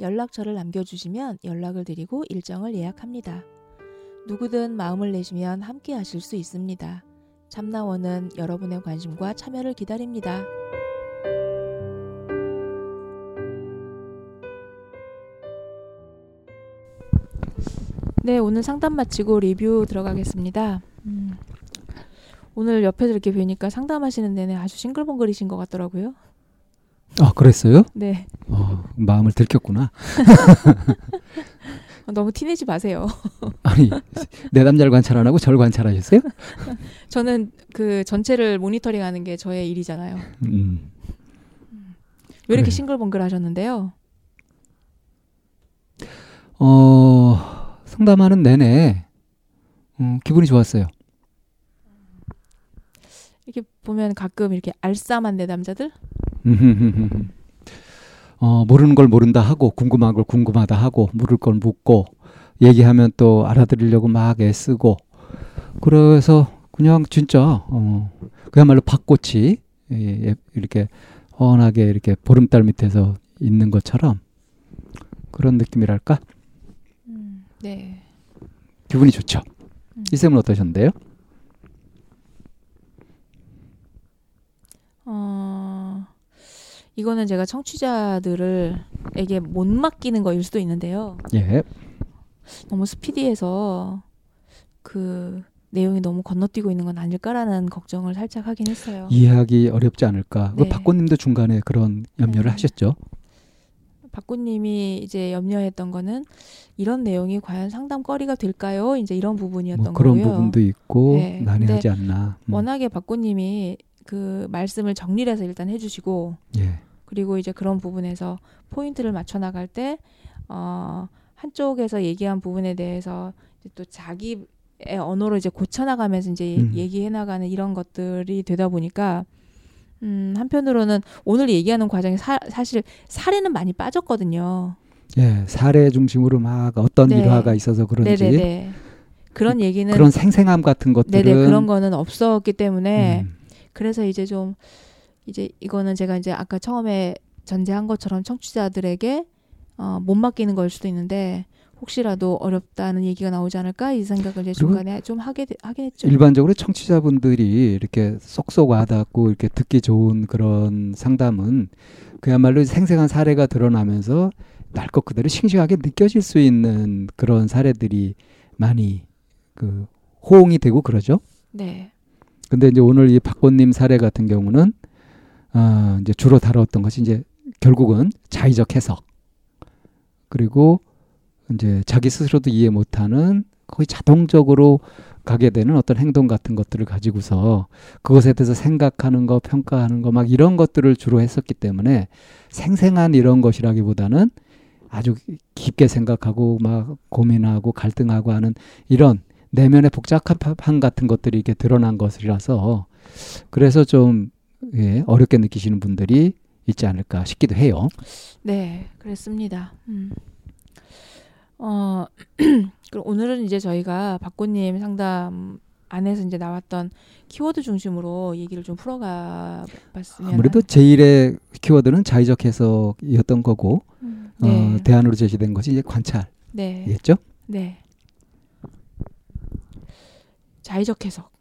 연락처를 남겨주시면 연락을 드리고 일정을 예약합니다. 누구든 마음을 내시면 함께 하실 수 있습니다. 참나원은 여러분의 관심과 참여를 기다립니다. 네, 오늘 상담 마치고 리뷰 들어가겠습니다. 음, 오늘 옆에서 이렇게 뵈니까 상담하시는 내내 아주 싱글벙글이신 것 같더라고요. 아, 그랬어요? 네. 어, 마음을 들켰구나. 너무 티내지 마세요. 아니, 내 남자를 관찰 안 하고 저를 관찰하셨어요? 저는 그 전체를 모니터링 하는 게 저의 일이잖아요. 음. 왜 이렇게 그래요. 싱글벙글 하셨는데요? 어, 상담하는 내내 어, 기분이 좋았어요. 이렇게 보면 가끔 이렇게 알싸만 내 남자들? 어, 모르는 걸 모른다 하고 궁금한 걸 궁금하다 하고 물을 걸 묻고 얘기하면 또 알아들으려고 막 애쓰고 그래서 그냥 진짜 어, 그야말로 밭꽃이 예, 예, 이렇게 훤하게 이렇게 보름달 밑에서 있는 것처럼 그런 느낌이랄까 음, 네. 기분이 좋죠. 음. 이 쌤은 어떠셨는데요? 이거는 제가 청취자들을에게 못 맡기는 거일 수도 있는데요. 예. 너무 스피디해서 그 내용이 너무 건너뛰고 있는 건 아닐까라는 걱정을 살짝 하긴 했어요. 이해하기 어렵지 않을까. 그 네. 박고님도 중간에 그런 염려를 네. 하셨죠. 박구님이 이제 염려했던 거는 이런 내용이 과연 상담거리가 될까요? 이제 이런 부분이었던 뭐 그런 거고요. 부분도 있고 네. 난해하지 않나. 음. 워낙에 박구님이 그 말씀을 정리를 해서 일단 해주시고 예. 그리고 이제 그런 부분에서 포인트를 맞춰 나갈 때 어, 한쪽에서 얘기한 부분에 대해서 이제 또 자기의 언어로 이제 고쳐 나가면서 이제 음. 얘기해 나가는 이런 것들이 되다 보니까 음, 한편으로는 오늘 얘기하는 과정에 사, 사실 사례는 많이 빠졌거든요. 예, 사례 중심으로 막 어떤 네. 일화가 있어서 그런지 네네네. 그런 얘기는 그런 생생함 같은 것들은 네네 그런 거는 없었기 때문에 음, 그래서 이제 좀 이제 이거는 제가 이제 아까 처음에 전제한 것처럼 청취자들에게 어, 못 맡기는 걸 수도 있는데 혹시라도 어렵다는 얘기가 나오지 않을까 이 생각을 이제 중간에 좀 하게 되- 하긴 했죠. 일반적으로 청취자분들이 이렇게 쏙쏙 와닿고 이렇게 듣기 좋은 그런 상담은 그야말로 생생한 사례가 드러나면서 날 것 그대로 싱싱하게 느껴질 수 있는 그런 사례들이 많이 그 호응이 되고 그러죠. 네. 근데 이제 오늘 이 박보님 사례 같은 경우는 아, 이제 주로 다뤘던 것이 이제 결국은 자의적 해석. 그리고 이제 자기 스스로도 이해 못하는 거의 자동적으로 가게 되는 어떤 행동 같은 것들을 가지고서 그것에 대해서 생각하는 거, 평가하는 거 막 이런 것들을 주로 했었기 때문에 생생한 이런 것이라기보다는 아주 깊게 생각하고 막 고민하고 갈등하고 하는 이런 내면의 복잡함 같은 것들이 이렇게 드러난 것이라서 그래서 좀 예, 어렵게 느끼시는 분들이 있지 않을까 싶기도 해요. 네, 그랬습니다. 음. 어, 그럼 오늘은 이제 저희가 박고님 상담 안에서 이제 나왔던 키워드 중심으로 얘기를 좀 풀어가 봤으면 아무래도 제1의 키워드는 자의적 해석이었던 거고 음, 네, 어, 대안으로 제시된 것이 이제 관찰이겠죠. 네, 네. 자의적 해석.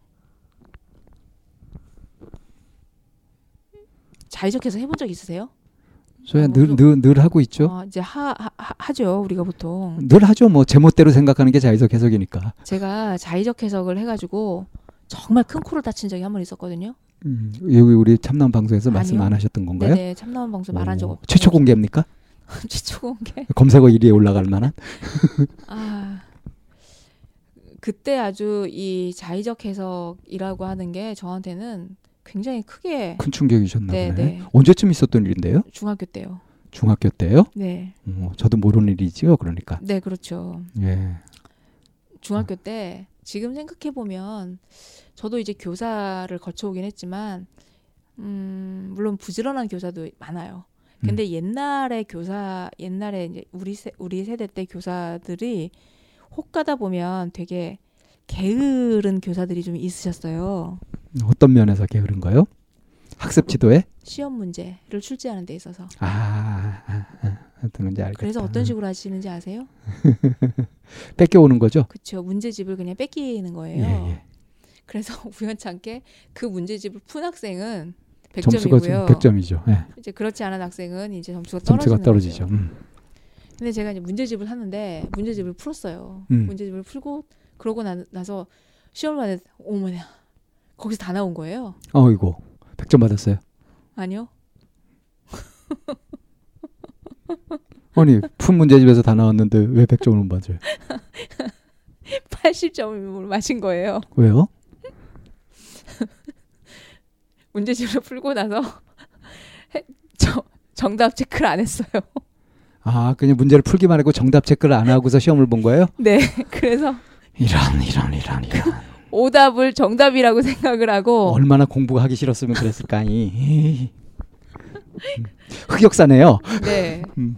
자의적 해석 해본 적 있으세요? 저야 아, 늘, 늘, 늘 하고 있죠. 어, 이제 하, 하 하 죠 우리가 보통. 늘 하죠. 뭐 제멋대로 생각하는 게 자의적 해석이니까. 제가 자의적 해석을 해가지고 정말 큰 코를 다친 적이 한 번 있었거든요. 음, 여기 우리 참남 방송에서 말씀 아니요. 안 하셨던 건가요? 네네 참나원 방송 말한 적 오, 없고 최초 공개입니까? 최초 공개. 검색어 1위에 올라갈 만한? 아 그때 아주 이 자의적 해석이라고 하는 게 저한테는 굉장히 크게 큰 충격이셨나 네, 보네. 네. 언제쯤 있었던 일인데요? 중학교 때요. 중학교 때요? 네. 어, 저도 모르는 일이지요. 그러니까. 네, 그렇죠. 예. 중학교 때 지금 생각해 보면 저도 이제 교사를 거쳐오긴 했지만 음, 물론 부지런한 교사도 많아요. 근데 음. 옛날에 교사 옛날에 이제 우리 세, 우리 세대 때 교사들이 혹 가다 보면 되게 게으른 교사들이 좀 있으셨어요. 어떤 면에서 게으른가요? 학습 지도에? 시험 문제를 출제하는 데 있어서. 아, 아, 아 어떤 건지 알겠다. 그래서 어떤 식으로 하시는지 아세요? 뺏겨오는 거죠? 그렇죠. 문제집을 그냥 뺏기는 거예요. 예, 예. 그래서 우연찮게 그 문제집을 푼 학생은 점수가 100점이고요. 100점이죠. 예. 이제 그렇지 않은 학생은 이제 점수가 점수가 떨어지죠. 음. 근데 제가 이제 문제집을 하는데 문제집을 풀었어요. 음. 문제집을 풀고 그러고 나, 나서 시험을 받았 어머나 거기서 다 나온 거예요. 어이고. 100점 받았어요. 아니요. 아니, 푼 문제집에서 다 나왔는데 왜 100점을 못 맞아요? 80점을 맞은 거예요. 왜요? 문제집을 풀고 나서 해- 저, 정답 체크를 안 했어요. 아, 그냥 문제를 풀기만 하고 정답 체크를 안 하고서 시험을 본 거예요? 네. 그래서 이런, 이런, 이런, 이런. 오답을 정답이라고 생각을 하고 얼마나 공부가 하기 싫었으면 그랬을까, 이. 흑역사네요. 네. 음.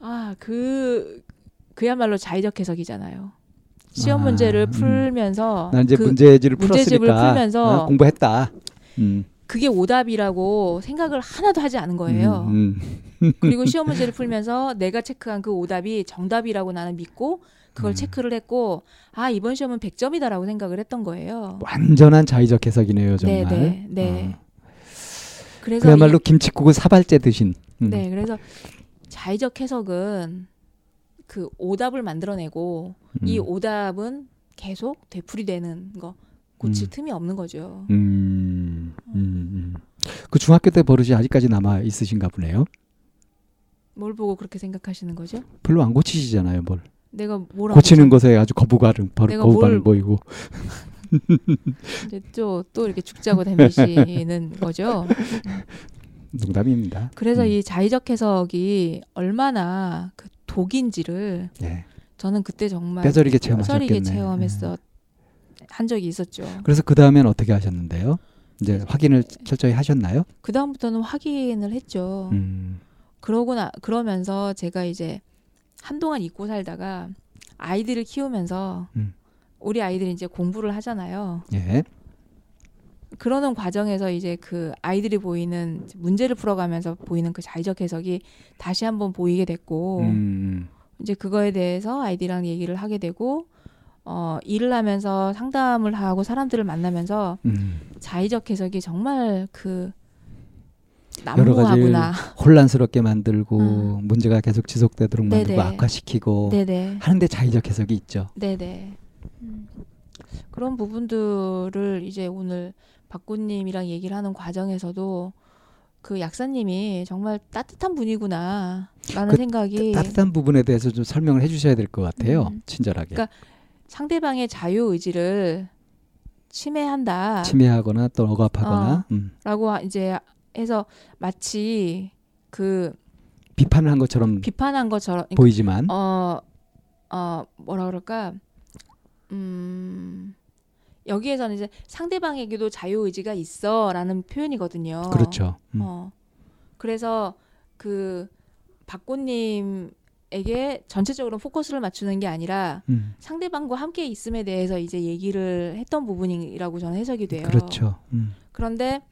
아, 그 그야말로 자의적 해석이잖아요. 시험 아, 문제를 음. 풀면서 난 이제 그, 문제집을 문제집을 풀었으니까 풀면서 아, 공부했다. 음. 그게 오답이라고 생각을 하나도 하지 않은 거예요. 음, 음. 그리고 시험 문제를 풀면서 내가 체크한 그 오답이 정답이라고 나는 믿고 그걸 음. 체크를 했고 아 이번 시험은 100점이다라고 생각을 했던 거예요. 완전한 자의적 해석이네요, 정말. 네, 네, 네. 어. 그래서 그야말로 김치국을 사발째 드신. 음. 네, 그래서 자의적 해석은 그 오답을 만들어내고 음. 이 오답은 계속 되풀이되는 거 고칠 음. 틈이 없는 거죠. 음, 음, 음. 그 중학교 때 버릇이 아직까지 남아 있으신가 보네요. 뭘 보고 그렇게 생각하시는 거죠? 별로 안 고치시잖아요, 뭘. 내가 뭘 고치는 하고 것에 아주 거부감을 내가 거부감을 뭘- 보이고. 이제 또, 또 이렇게 죽자고 다니시는 거죠. 농담입니다. 그래서 음. 이 자의적 해석이 얼마나 그 독인지를 예. 저는 그때 정말 뼈저리게 체험하셨겠네. 예. 체험했어 한 적이 있었죠. 그래서 그 다음엔 어떻게 하셨는데요? 이제 확인을 철저히 하셨나요? 그 다음부터는 확인을 했죠. 음, 그러고 나 그러면서 제가 이제 한동안 잊고 살다가 아이들을 키우면서 음. 우리 아이들이 이제 공부를 하잖아요. 예. 그러는 과정에서 이제 그 아이들이 보이는 문제를 풀어가면서 보이는 그 자의적 해석이 다시 한번 보이게 됐고 음, 이제 그거에 대해서 아이들이랑 얘기를 하게 되고 어 일을 하면서 상담을 하고 사람들을 만나면서 음. 자의적 해석이 정말 그 여러 가지. 혼란스럽게 만들고 음. 문제가 계속 지속되도록 만들고 네네. 악화시키고 네네. 하는데 자의적 해석이 있죠. 네네. 음. 그런 부분들을 이제 오늘 박구님이랑 얘기를 하는 과정에서도 그 약사님이 정말 따뜻한 분이구나 라는 그 생각이 따뜻한 부분에 대해서 좀 설명을 해주셔야 될 것 같아요. 음. 친절하게. 그러니까 상대방의 자유 의지를 침해한다라고 침해하거나 또 억압하거나 어. 음. 하- 이제 해서 마치 그 비판을 한 것처럼 비판한 것처럼 그러니까 보이지만 어, 어, 뭐라 그럴까? 음, 여기에서는 이제 상대방에게도 자유 의지가 있어 라는 표현이거든요. 그렇죠. 음. 어, 그래서 그 박고님에게 전체적으로 포커스를 맞추는 게 아니라 음. 상대방과 함께 있음에 대해서 이제 얘기를 했던 부분이라고 저는 해석이 돼요. 그렇죠. 음. 그런데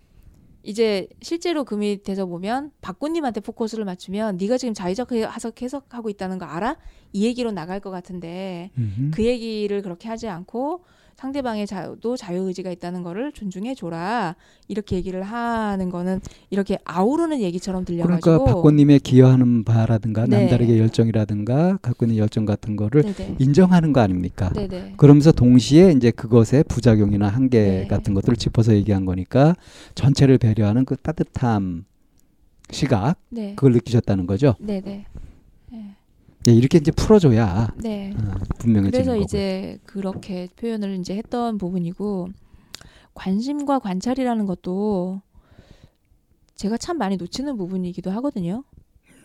이제 실제로 그 밑에서 보면 박군님한테 포커스를 맞추면 네가 지금 자의적 해석 해석하고 있다는 거 알아? 이 얘기로 나갈 것 같은데 음. 그 얘기를 그렇게 하지 않고 상대방의 자유도 자유 의지가 있다는 거를 존중해 줘라 이렇게 얘기를 하는 거는 이렇게 아우르는 얘기처럼 들려가지고 그러니까 박권님의 기여하는 바라든가 네. 남다르게 열정이라든가 갖고 있는 열정 같은 거를 네네 인정하는 거 아닙니까? 네네 그러면서 동시에 이제 그것의 부작용이나 한계 네. 같은 것들을 짚어서 얘기한 거니까 전체를 배려하는 그 따뜻함 시각 네 그걸 느끼셨다는 거죠. 네네 네. 예, 이렇게 이제 풀어줘야 네. 어, 분명해지는 그래서 거고. 이제 그렇게 표현을 이제 했던 부분이고 관심과 관찰이라는 것도 제가 참 많이 놓치는 부분이기도 하거든요.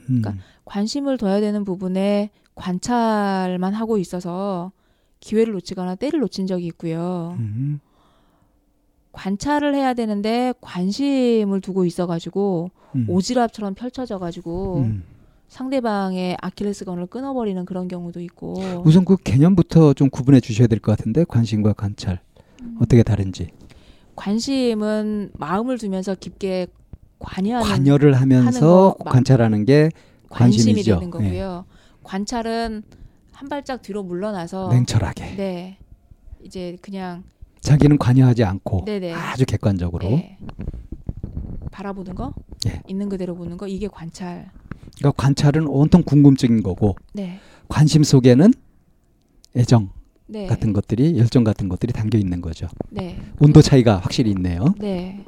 음. 그러니까 관심을 둬야 되는 부분에 관찰만 하고 있어서 기회를 놓치거나 때를 놓친 적이 있고요. 음. 관찰을 해야 되는데 관심을 두고 있어가지고 음. 오지랖처럼 펼쳐져가지고 음. 상대방의 아킬레스건을 끊어버리는 그런 경우도 있고. 우선 그 개념부터 좀 구분해 주셔야 될 것 같은데 관심과 관찰 음. 어떻게 다른지 관심은 마음을 두면서 깊게 관여하는 관여를 하면서 거, 막- 관찰하는 게 관심이. 예. 되는 거고요. 관찰은 한 발짝 뒤로 물러나서 냉철하게 네 이제 그냥 자기는 관여하지 않고 네네 아주 객관적으로 네. 바라보는 거 예. 있는 그대로 보는 거 이게 관찰. 그러니까 관찰은 온통 궁금증인 거고 네. 관심 속에는 애정 네. 같은 것들이 열정 같은 것들이 담겨 있는 거죠. 네. 온도 차이가 확실히 있네요. 네.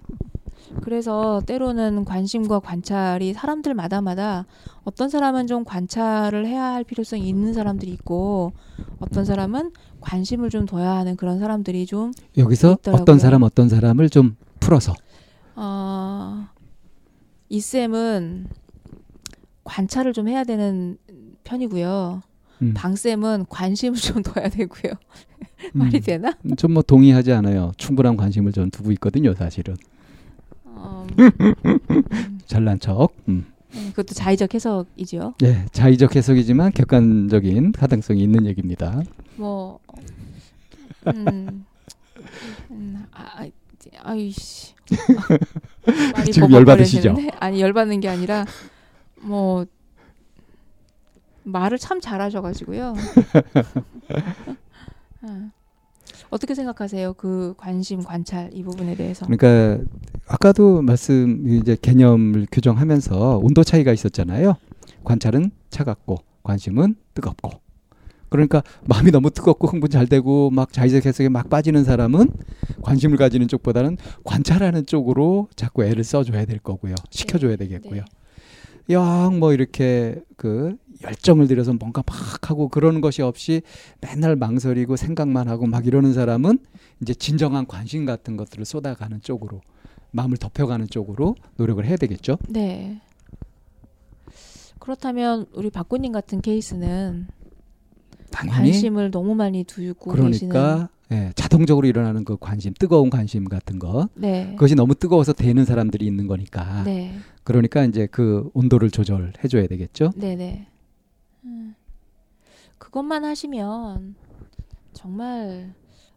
그래서 때로는 관심과 관찰이 사람들마다마다 어떤 사람은 좀 관찰을 해야 할 필요성이 있는 사람들이 있고 어떤 사람은 관심을 좀 둬야 하는 그런 사람들이 좀 여기서 있더라고요. 어떤 사람 어떤 사람을 좀 풀어서 어, 이 쌤은 관찰을 좀 해야 되는 편이고요. 음, 방 쌤은 관심을 좀 둬야 되고요. 말이 되나? 좀 뭐 동의하지 않아요. 충분한 관심을 좀 두고 있거든요, 사실은. 어, 잘난 척. 음. 음, 그것도 자의적 해석이죠. 예, 자의적 해석이지만 객관적인 가능성이 있는 얘기입니다. 뭐, 음, 음, 아, 아이씨. 말이 지금? 열받으시죠? 아니 열받는 게 아니라 뭐 말을 참 잘하셔가지고요. 아, 어떻게 생각하세요? 그 관심, 관찰 이 부분에 대해서. 그러니까 아까도 말씀 이제 개념을 규정하면서 온도 차이가 있었잖아요. 관찰은 차갑고 관심은 뜨겁고. 그러니까 마음이 너무 뜨겁고 흥분 잘 되고 막 자의적 해석에 막 빠지는 사람은 관심을 가지는 쪽보다는 관찰하는 쪽으로 자꾸 애를 써줘야 될 거고요. 시켜줘야 되겠고요. 영 뭐 이렇게 그 열정을 들여서 뭔가 막 하고 그러는 것이 없이 맨날 망설이고 생각만 하고 막 이러는 사람은 이제 진정한 관심 같은 것들을 쏟아가는 쪽으로 마음을 덮여가는 쪽으로 노력을 해야 되겠죠. 네. 그렇다면 우리 박군님 같은 케이스는 당연히 관심을 너무 많이 두고. 그러니까 예, 자동적으로 일어나는 그 관심, 뜨거운 관심 같은 거 네. 그것이 너무 뜨거워서 되는 사람들이 있는 거니까 네. 그러니까 이제 그 온도를 조절해 줘야 되겠죠. 네네. 음, 그것만 하시면 정말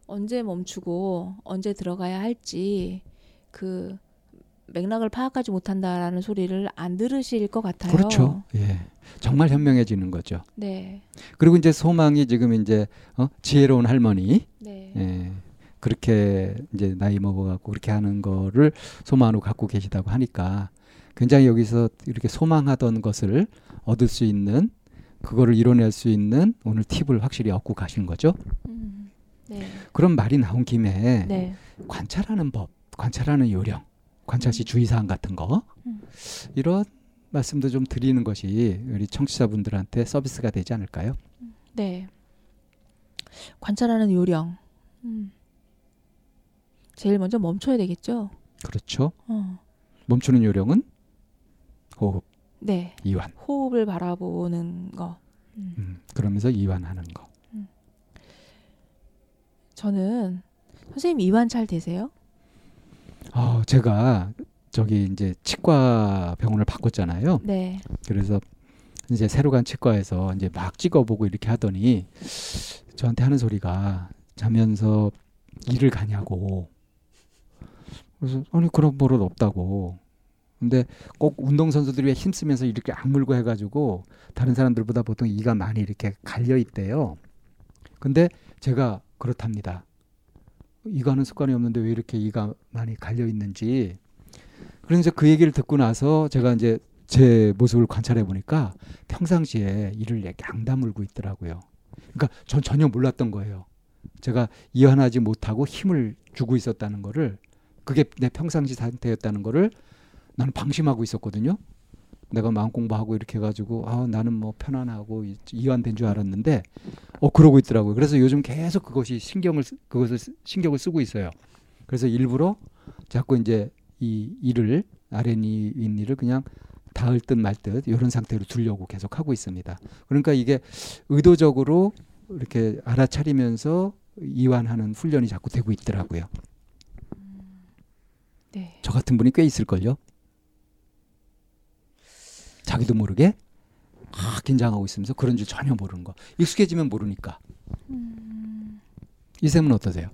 언제 멈추고 언제 들어가야 할지 그 맥락을 파악하지 못한다라는 소리를 안 들으실 것 같아요. 그렇죠. 예. 정말 현명해지는 거죠. 네. 그리고 이제 소망이 지금 이제 어? 지혜로운 할머니 네. 예. 그렇게 이제 나이 먹어 갖고 그렇게 하는 거를 소망으로 갖고 계시다고 하니까 굉장히 여기서 이렇게 소망하던 것을 얻을 수 있는 그거를 이뤄낼 수 있는 오늘 팁을 확실히 얻고 가신 거죠. 음, 네. 그런 말이 나온 김에 네. 관찰하는 법, 관찰하는 요령, 관찰 시 주의사항 같은 거 음. 이런 말씀도 좀 드리는 것이 우리 청취자분들한테 서비스가 되지 않을까요? 네. 관찰하는 요령. 음. 제일 먼저 멈춰야 되겠죠. 그렇죠. 어. 멈추는 요령은 호흡, 네. 이완. 호흡을 바라보는 거. 음. 음, 그러면서 이완하는 거. 저는 선생님 이완 잘 되세요? 어, 제가 저기 이제 치과 병원을 바꿨잖아요. 네. 그래서 이제 새로 간 치과에서 이제 막 찍어보고 이렇게 하더니 저한테 하는 소리가 자면서 일을 가냐고. 그래서 아니 그런 버릇 없다고. 근데 꼭 운동선수들이 왜 힘쓰면서 이렇게 악물고 해가지고 다른 사람들보다 보통 이가 많이 이렇게 갈려 있대요. 근데 제가 그렇답니다. 이가 하는 습관이 없는데 왜 이렇게 이가 많이 갈려 있는지. 그래서 그 얘기를 듣고 나서 제가 이제 제 모습을 관찰해 보니까 평상시에 이를 양 다물고 있더라고요. 그러니까 전 전혀 몰랐던 거예요. 제가 이완하지 못하고 힘을 주고 있었다는 거를 그게 내 평상시 상태였다는 거를 나는 방심하고 있었거든요. 내가 마음 공부하고 이렇게 해가지고 아 나는 뭐 편안하고 이- 이완된 줄 알았는데 어 그러고 있더라고요. 그래서 요즘 계속 그것이 신경을 쓰- 그것을 쓰- 신경을 쓰고 있어요. 그래서 일부러 자꾸 이제 이 일을 RNA 윗니를 그냥 닿을 듯 말 듯 이런 상태로 두려고 계속 하고 있습니다. 그러니까 이게 의도적으로 이렇게 알아차리면서 이완하는 훈련이 자꾸 되고 있더라고요. 네. 저 같은 분이 꽤 있을걸요. 자기도 모르게 막 긴장하고 있으면서 그런 줄 전혀 모르는 거. 익숙해지면 모르니까. 음, 이 쌤은 어떠세요?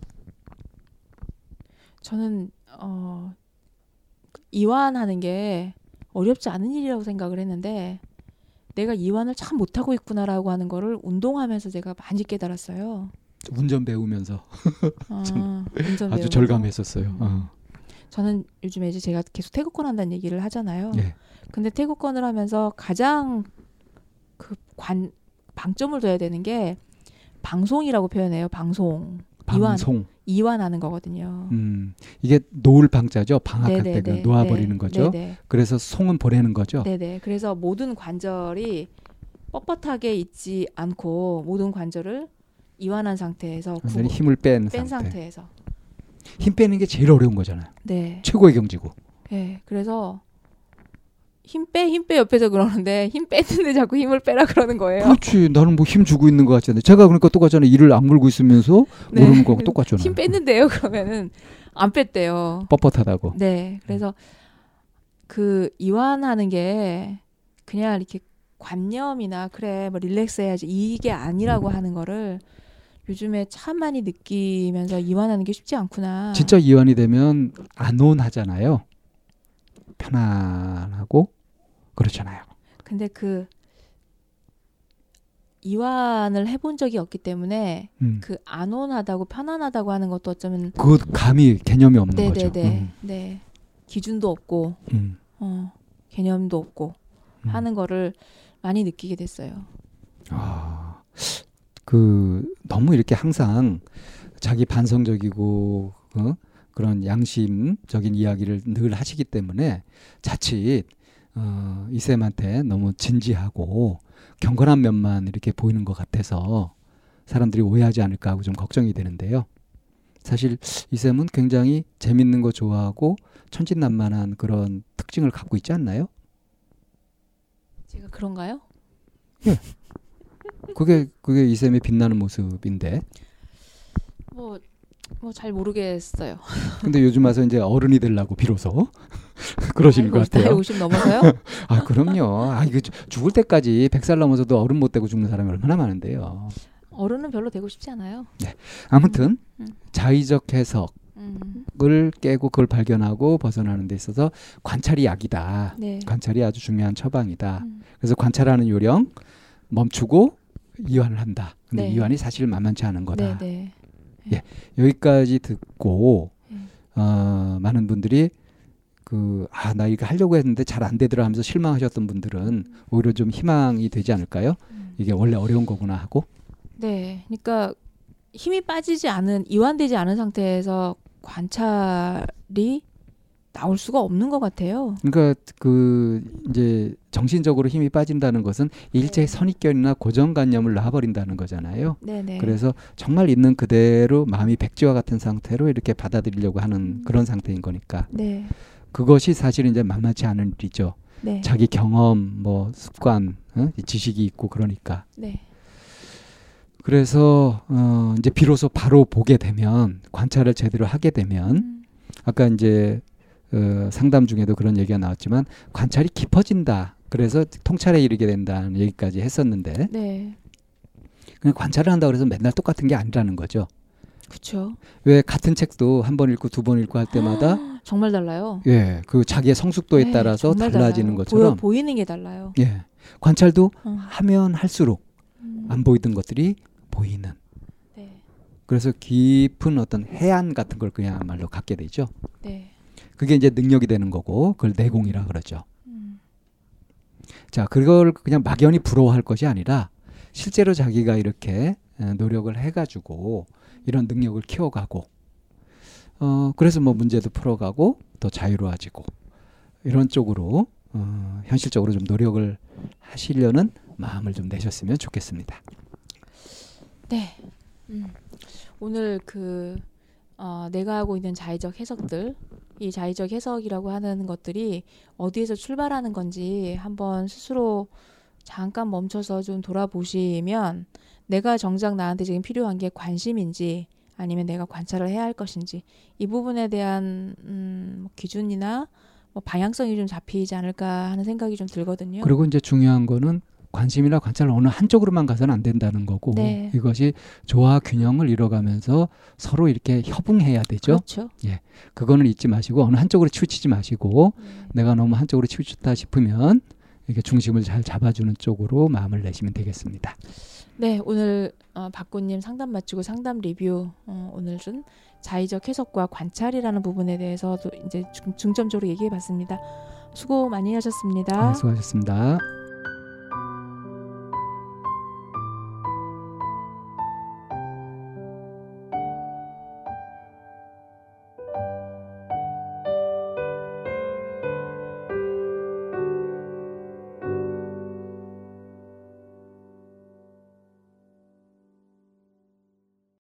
저는 어, 이완하는 게 어렵지 않은 일이라고 생각을 했는데 내가 이완을 참 못하고 있구나라고 하는 거를 운동하면서 제가 많이 깨달았어요. 운전 배우면서 아, 참 운전 아주 배우면서. 절감했었어요. 어. 저는 요즘에 이제 제가 계속 태국권 한다는 얘기를 하잖아요. 예. 근데 태국권을 하면서 가장 그 관 방점을 둬야 되는 게 방송이라고 표현해요. 방송. 이완 방송. 이완 하는 거거든요. 음, 이게 놓을 방자죠. 방학할 때그 네네네. 놓아버리는 네, 거죠. 네네. 그래서 송은 보내는 거죠. 네네. 그래서 모든 관절이 뻣뻣하게 있지 않고 모든 관절을 이완한 상태에서 완전히 힘을 뺀, 뺀 상태. 상태에서. 힘 빼는 게 제일 어려운 거잖아요. 네. 최고의 경지고. 네. 그래서 힘 빼, 힘 빼 옆에서 그러는데 힘 뺐는데 자꾸 힘을 빼라 그러는 거예요. 그렇지. 나는 뭐 힘 주고 있는 것 같잖아요. 제가 그러니까 똑같잖아요. 이를 악물고 있으면서 네. 모르는 거하고 똑같잖아요. 힘 뺐는데요. 그러면은 안 뺐대요. 뻣뻣하다고. 네. 그래서 그 이완하는 게 그냥 이렇게 관념이나 그래 뭐 릴렉스 해야지 이게 아니라고 하는 거를 요즘에 참 많이 느끼면서 이완하는 게 쉽지 않구나. 진짜 이완이 되면 안온하잖아요. 편안하고 그렇잖아요. 근데 그 이완을 해본 적이 없기 때문에 음. 그 안온하다고 편안하다고 하는 것도 어쩌면 그 감이 개념이 없는 거죠. 네네네 음. 네 기준도 없고 음. 어 개념도 없고 음. 하는 거를 많이 느끼게 됐어요. 아, 그 너무 이렇게 항상 자기 반성적이고 어? 그런 양심적인 이야기를 늘 하시기 때문에 자칫 어, 이 쌤한테 너무 진지하고 경건한 면만 이렇게 보이는 것 같아서 사람들이 오해하지 않을까 하고 좀 걱정이 되는데요. 사실 이 쌤은 굉장히 재밌는 거 좋아하고 천진난만한 그런 특징을 갖고 있지 않나요? 제가 그런가요? 그게 그게 이쌤의 빛나는 모습인데. 뭐 뭐 잘 모르겠어요. 근데 요즘 와서 이제 어른이 되려고 비로소 그러시는 것 같아요. 50 넘어서요? 아 그럼요. 아 이거 죽- 죽을 때까지 100살 넘어서도 어른 못 되고 죽는 사람이 얼마나 많은데요. 어른은 별로 되고 싶지 않아요. 아무튼 음. 자의적 해석을 음. 깨고 그걸 발견하고 벗어나는 데 있어서 관찰이 약이다. 네. 관찰이 아주 중요한 처방이다. 음. 그래서 관찰하는 요령 멈추고 이완을 한다. 근데 네. 이완이 사실 만만치 않은 거다. 네, 네. 여기까지 듣고 음. 어, 많은 분들이 그 아 나 이거 하려고 했는데 잘 안 되더라 하면서 실망하셨던 분들은 오히려 좀 희망이 되지 않을까요? 음. 이게 원래 어려운 거구나 하고 네. 그러니까 힘이 빠지지 않은 이완되지 않은 상태에서 관찰이 나올 수가 없는 것 같아요. 그러니까 그 이제 정신적으로 힘이 빠진다는 것은 일제히 네. 선입견이나 고정관념을 놔버린다는 거잖아요. 네, 네. 그래서 정말 있는 그대로 마음이 백지와 같은 상태로 이렇게 받아들이려고 하는 음. 그런 상태인 거니까 네. 그것이 사실 이제 만만치 않은 일이죠. 네. 자기 경험, 뭐 습관, 어? 지식이 있고 그러니까. 네. 그래서 어 이제 비로소 바로 보게 되면 관찰을 제대로 하게 되면 음. 아까 이제 어 상담 중에도 그런 얘기가 나왔지만 관찰이 깊어진다. 그래서 통찰에 이르게 된다는 얘기까지 했었는데 네. 그냥 관찰을 한다고 해서 맨날 똑같은 게 아니라는 거죠. 그렇죠. 왜 같은 책도 한 번 읽고 두 번 읽고 할 때마다 정말 달라요. 예, 그 자기의 성숙도에 네, 따라서 달라지는 달라요. 것처럼 보여, 보이는 게 달라요. 예. 관찰도 어. 하면 할수록 음. 안 보이던 것들이 보이는 네. 그래서 깊은 어떤 해안 같은 걸 그야말로 갖게 되죠. 네. 그게 이제 능력이 되는 거고 그걸 내공이라 그러죠. 음. 자, 그걸 그냥 막연히 부러워할 것이 아니라 실제로 자기가 이렇게 에, 노력을 해가지고 이런 능력을 키워가고 어 그래서 뭐 문제도 풀어가고 더 자유로워지고 이런 쪽으로 어, 현실적으로 좀 노력을 하시려는 마음을 좀 내셨으면 좋겠습니다. 네. 음. 오늘 그 어, 내가 하고 있는 자의적 해석들 이 자의적 해석이라고 하는 것들이 어디에서 출발하는 건지 한번 스스로 잠깐 멈춰서 좀 돌아보시면 내가 정작 나한테 지금 필요한 게 관심인지 아니면 내가 관찰을 해야 할 것인지 이 부분에 대한 음, 뭐 기준이나 뭐 방향성이 좀 잡히지 않을까 하는 생각이 좀 들거든요. 그리고 이제 중요한 거는 관심이나 관찰 어느 한쪽으로만 가서는 안 된다는 거고 네. 이것이 조화 균형을 이뤄가면서 서로 이렇게 협응해야 되죠. 그렇죠. 그거는 잊지 마시고 어느 한쪽으로 치우치지 마시고 음. 내가 너무 한쪽으로 치우쳤다 싶으면 이렇게 중심을 잘 잡아주는 쪽으로 마음을 내시면 되겠습니다. 네, 오늘 어, 박구님 상담 마치고 상담 리뷰 어, 오늘은 자의적 해석과 관찰이라는 부분에 대해서 도 이제 중, 중점적으로 얘기해봤습니다. 수고 많이 하셨습니다. 네, 수고하셨습니다.